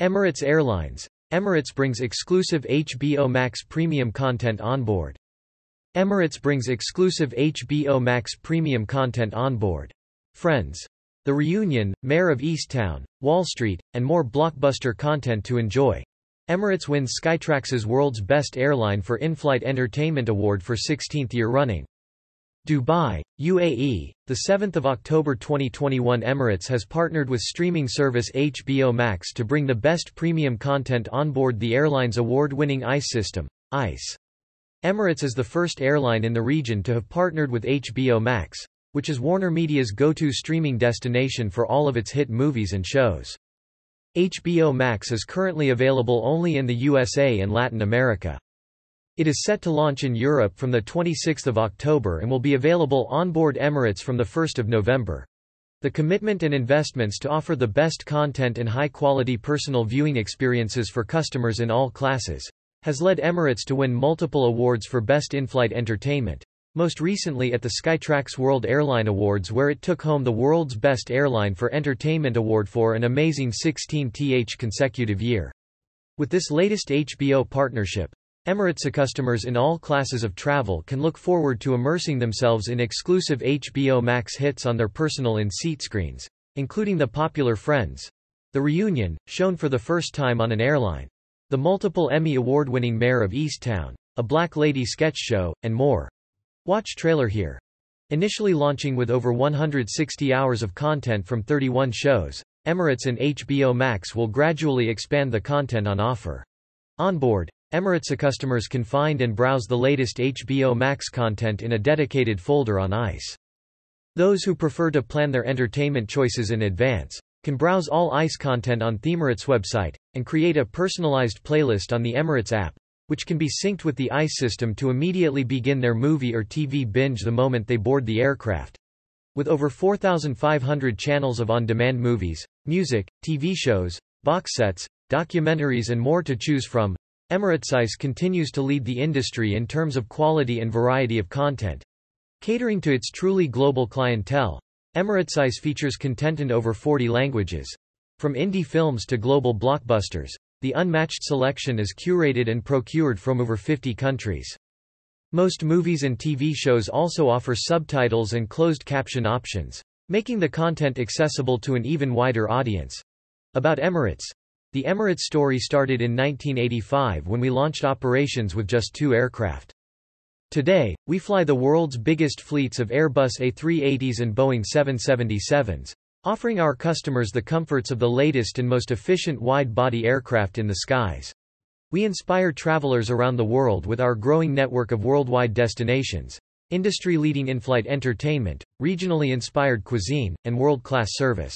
Emirates Airlines. Emirates brings exclusive HBO Max premium content on board. Emirates brings exclusive HBO Max premium content on board. Friends. The Reunion, Mare of Easttown, Wall Street, and more blockbuster content to enjoy. Emirates wins Skytrax's World's Best Airline for In-Flight Entertainment Award for 16th year running. Dubai, UAE. The 7th of October 2021 Emirates has partnered with streaming service HBO Max to bring the best premium content onboard the airline's award-winning ICE system, ICE. Emirates is the first airline in the region to have partnered with HBO Max, which is Warner Media's go-to streaming destination for all of its hit movies and shows. HBO Max is currently available only in the USA and Latin America. It is set to launch in Europe from 26 October and will be available onboard Emirates from 1 November. The commitment and investments to offer the best content and high-quality personal viewing experiences for customers in all classes has led Emirates to win multiple awards for best in-flight entertainment, most recently at the Skytrax World Airline Awards where it took home the World's Best Airline for Entertainment award for an amazing 16th consecutive year. With this latest HBO partnership, Emirates customers in all classes of travel can look forward to immersing themselves in exclusive HBO Max hits on their personal in-seat screens, including the popular Friends, The Reunion, shown for the first time on an airline, the multiple Emmy award-winning Mare of Easttown, a Black Lady sketch show, and more. Watch trailer here. Initially launching with over 160 hours of content from 31 shows, Emirates and HBO Max will gradually expand the content on offer. On board, Emirates customers can find and browse the latest HBO Max content in a dedicated folder on ICE. Those who prefer to plan their entertainment choices in advance can browse all ICE content on the Emirates website, and create a personalized playlist on the Emirates app, which can be synced with the ICE system to immediately begin their movie or TV binge the moment they board the aircraft. With over 4,500 channels of on-demand movies, music, TV shows, box sets, documentaries and more to choose from, Emirates continues to lead the industry in terms of quality and variety of content. Catering to its truly global clientele, Emirates features content in over 40 languages. From indie films to global blockbusters, the unmatched selection is curated and procured from over 50 countries. Most movies and TV shows also offer subtitles and closed caption options, making the content accessible to an even wider audience. About Emirates the Emirates story started in 1985 when we launched operations with just two aircraft. Today, we fly the world's biggest fleets of Airbus A380s and Boeing 777s, offering our customers the comforts of the latest and most efficient wide-body aircraft in the skies. We inspire travelers around the world with our growing network of worldwide destinations, industry-leading in-flight entertainment, regionally inspired cuisine, and world-class service.